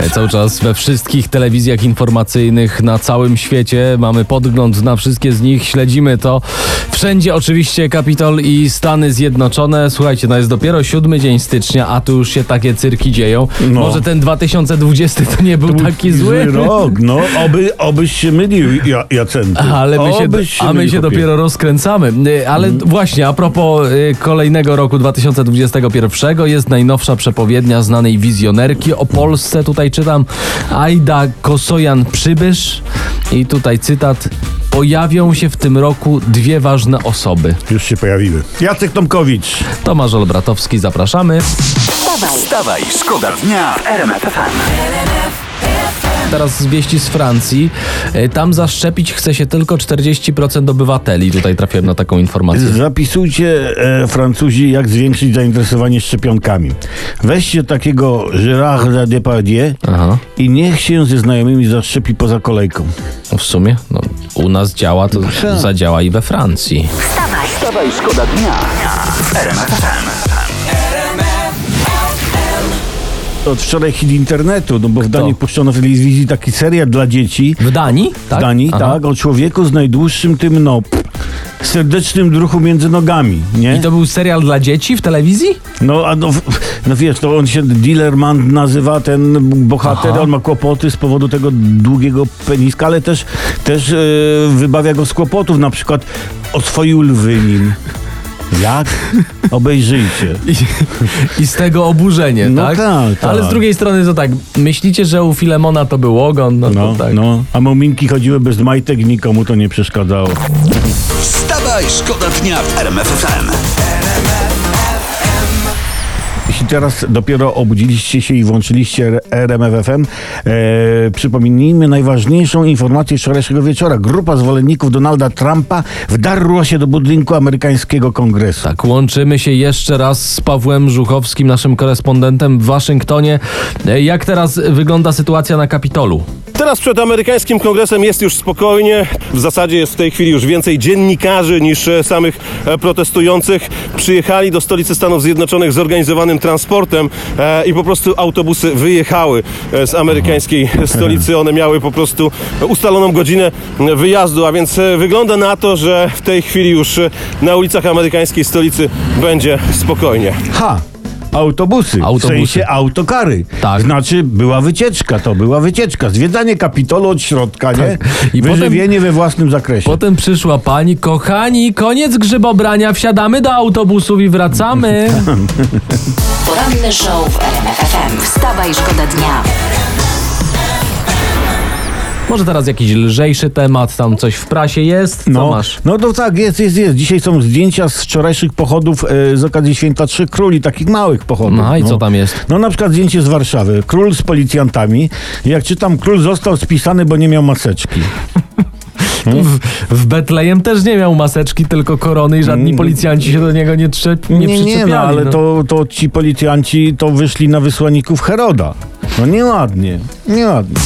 E, Cały czas we wszystkich telewizjach informacyjnych na całym świecie mamy podgląd na wszystkie z nich, śledzimy to. Wszędzie oczywiście Kapitol i Stany Zjednoczone. Słuchajcie, no jest dopiero siódmy dzień stycznia, a tu już się takie cyrki dzieją. No. Może ten 2020 to nie był taki zły. rok, no, oby, obyś się mylił, ja, Jacenty. Ale my się, Obyś a my się dopiero rozkręcamy. Y, Ale właśnie, a propos y, kolejnego roku 2021, jest najnowsza przepowiednia znanej wizjonerki o Polsce. Tutaj czytam Aida Kosojan-Przybysz i tutaj cytat. Pojawią się w tym roku dwie ważne osoby. Już się pojawiły. Jacek Tomkowicz. Tomasz Olbratowski, zapraszamy. Wstawaj, Wstawaj, szkoda dnia w RMF FM. Teraz z wieści z Francji. Y, Tam zaszczepić chce się tylko 40% obywateli. Tutaj trafiłem na taką informację. Zapisujcie, e, Francuzi, jak zwiększyć zainteresowanie szczepionkami. Weźcie takiego Gérarda Depardieu Aha. i niech się ze znajomymi zaszczepi poza kolejką. No W sumie, no, u nas działa, to zadziała i we Francji. wstawaj. Wstawaj, szkoda dnia w Od wczoraj hit internetu, no bo w Danii puszczono w telewizji taki serial dla dzieci. W Danii? W Danii, Aha. tak, o człowieku z najdłuższym tym, no, pff, serdecznym druchu między nogami, nie? I to był serial dla dzieci w telewizji? No, a no, no wiesz, to on się Dealerman nazywa, ten bohater, Aha. on ma kłopoty z powodu tego długiego peniska, ale też, też e, wybawia go z kłopotów, na przykład oswoił lwy nim. Jak? Obejrzyjcie. I, I z tego oburzenie, No tak? tak, tak. Ale z drugiej strony to tak, myślicie, że u Filemona to był ogon? No, No, to tak. no. A muminki chodziły bez majtek, nikomu to nie przeszkadzało. Wstawaj, szkoda dnia w RMF teraz dopiero obudziliście się i włączyliście RMF FM, e, przypomnijmy najważniejszą informację wczorajszego wieczora. Grupa zwolenników Donalda Trumpa wdarła się do budynku amerykańskiego kongresu. Tak, łączymy się jeszcze raz z Pawłem Żuchowskim, naszym korespondentem w Waszyngtonie. E, Jak teraz wygląda sytuacja na Kapitolu? Teraz przed amerykańskim kongresem jest już spokojnie. W zasadzie jest w tej chwili już więcej dziennikarzy niż e, samych e, protestujących. Przyjechali do stolicy Stanów Zjednoczonych zorganizowanym transportem e, i po prostu autobusy wyjechały z amerykańskiej stolicy. One miały po prostu ustaloną godzinę wyjazdu, a więc wygląda na to, że w tej chwili już na ulicach amerykańskiej stolicy będzie spokojnie. Ha! Autobusy, Autobusy. w sensie autokary. Tak. Znaczy była wycieczka, to była wycieczka. Zwiedzanie Kapitolu od środka, nie? I potem- Wyżywienie we własnym zakresie. Potem przyszła pani, kochani, koniec grzybobrania, wsiadamy do autobusów i wracamy. Poranny show w RMF FM. Wstawaj, szkoda dnia. Może teraz jakiś lżejszy temat, tam coś w prasie jest? Co No, masz? no to tak, jest, jest, jest. Dzisiaj są zdjęcia z wczorajszych pochodów e, z okazji Święta Trzech Króli, takich małych pochodów. No i co tam jest? No na przykład zdjęcie z Warszawy. Król z policjantami. Jak czytam, król został spisany, bo nie miał maseczki. W, w Betlejem też nie miał maseczki, tylko korony i żadni policjanci się do niego nie, trze- nie, Nie, nie, przyczepiali. no, ale no. to, to ci policjanci to wyszli na wysłanników Heroda. No nieładnie, nieładnie.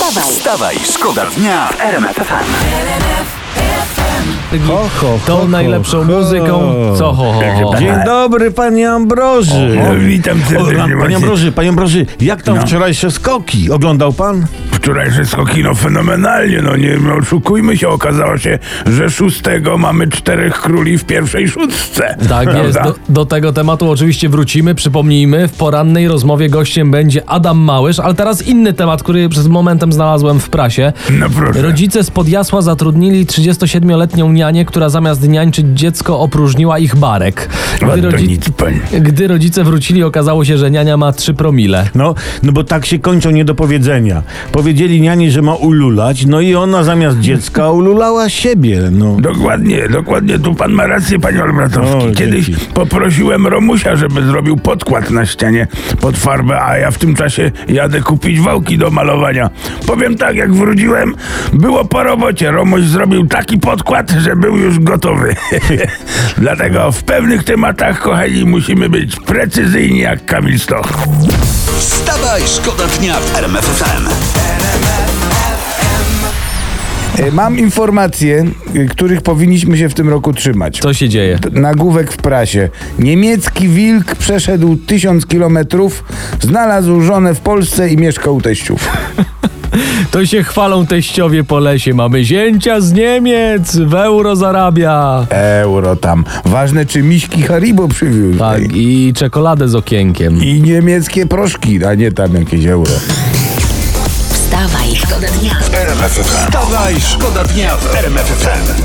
Wstawaj, Wstawaj, szkoda dnia w RMF FM. Ho, ho, Tą ho, najlepszą ho. muzyką. Co ho, ho, ho. Dzień dobry, panie Ambroży. O, witam serdecznie, Panie. Ambroży, panie Ambroży, jak tam No. wczorajsze skoki? Oglądał pan? Wczorajsze skoki, no fenomenalnie, no nie oszukujmy się, okazało się, że szóstego mamy czterech króli w pierwszej szóstce. Tak jest. prawda? Do, do tego tematu oczywiście wrócimy. Przypomnijmy, w porannej rozmowie gościem będzie Adam Małysz, ale teraz inny temat, który przez momentem znalazłem w prasie. No proszę. Rodzice z Podjasła zatrudnili 37-letnią nianię, która zamiast niańczyć dziecko opróżniła ich barek. Gdy, rodzi-. Gdy rodzice wrócili, okazało się, że niania ma 3 promile. No, no bo tak się kończą niedopowiedzenia. Powiedzieli niani, że ma ululać, no i ona zamiast dziecka ululała siebie, no. Dokładnie, dokładnie, tu pan ma rację, panie Olbratowski. O, Kiedyś dzięki. poprosiłem Romusia, żeby zrobił podkład na ścianie pod farbę, a ja w tym czasie jadę kupić wałki do malowania. Powiem tak, jak wróciłem, było po robocie. Romuś zrobił taki podkład, że był już gotowy. Dlatego w pewnych tematach, kochani, musimy być precyzyjni jak Kamil Stoch. Wstawaj, szkoda dnia w RMF FM. E, mam informacje, e, których powinniśmy się w tym roku trzymać. Co się dzieje? Nagłówek w prasie. Niemiecki wilk przeszedł tysiąc kilometrów, znalazł żonę w Polsce i mieszka u teściów. To się chwalą teściowie po lesie. Mamy zięcia z Niemiec, w euro zarabia. Euro tam. Ważne, czy miśki Haribo przywiózł. Tak, i czekoladę z okienkiem. I niemieckie proszki, a nie tam jakieś euro. Wstawaj, szkoda dnia. Wstawaj, szkoda dnia w RMF FM.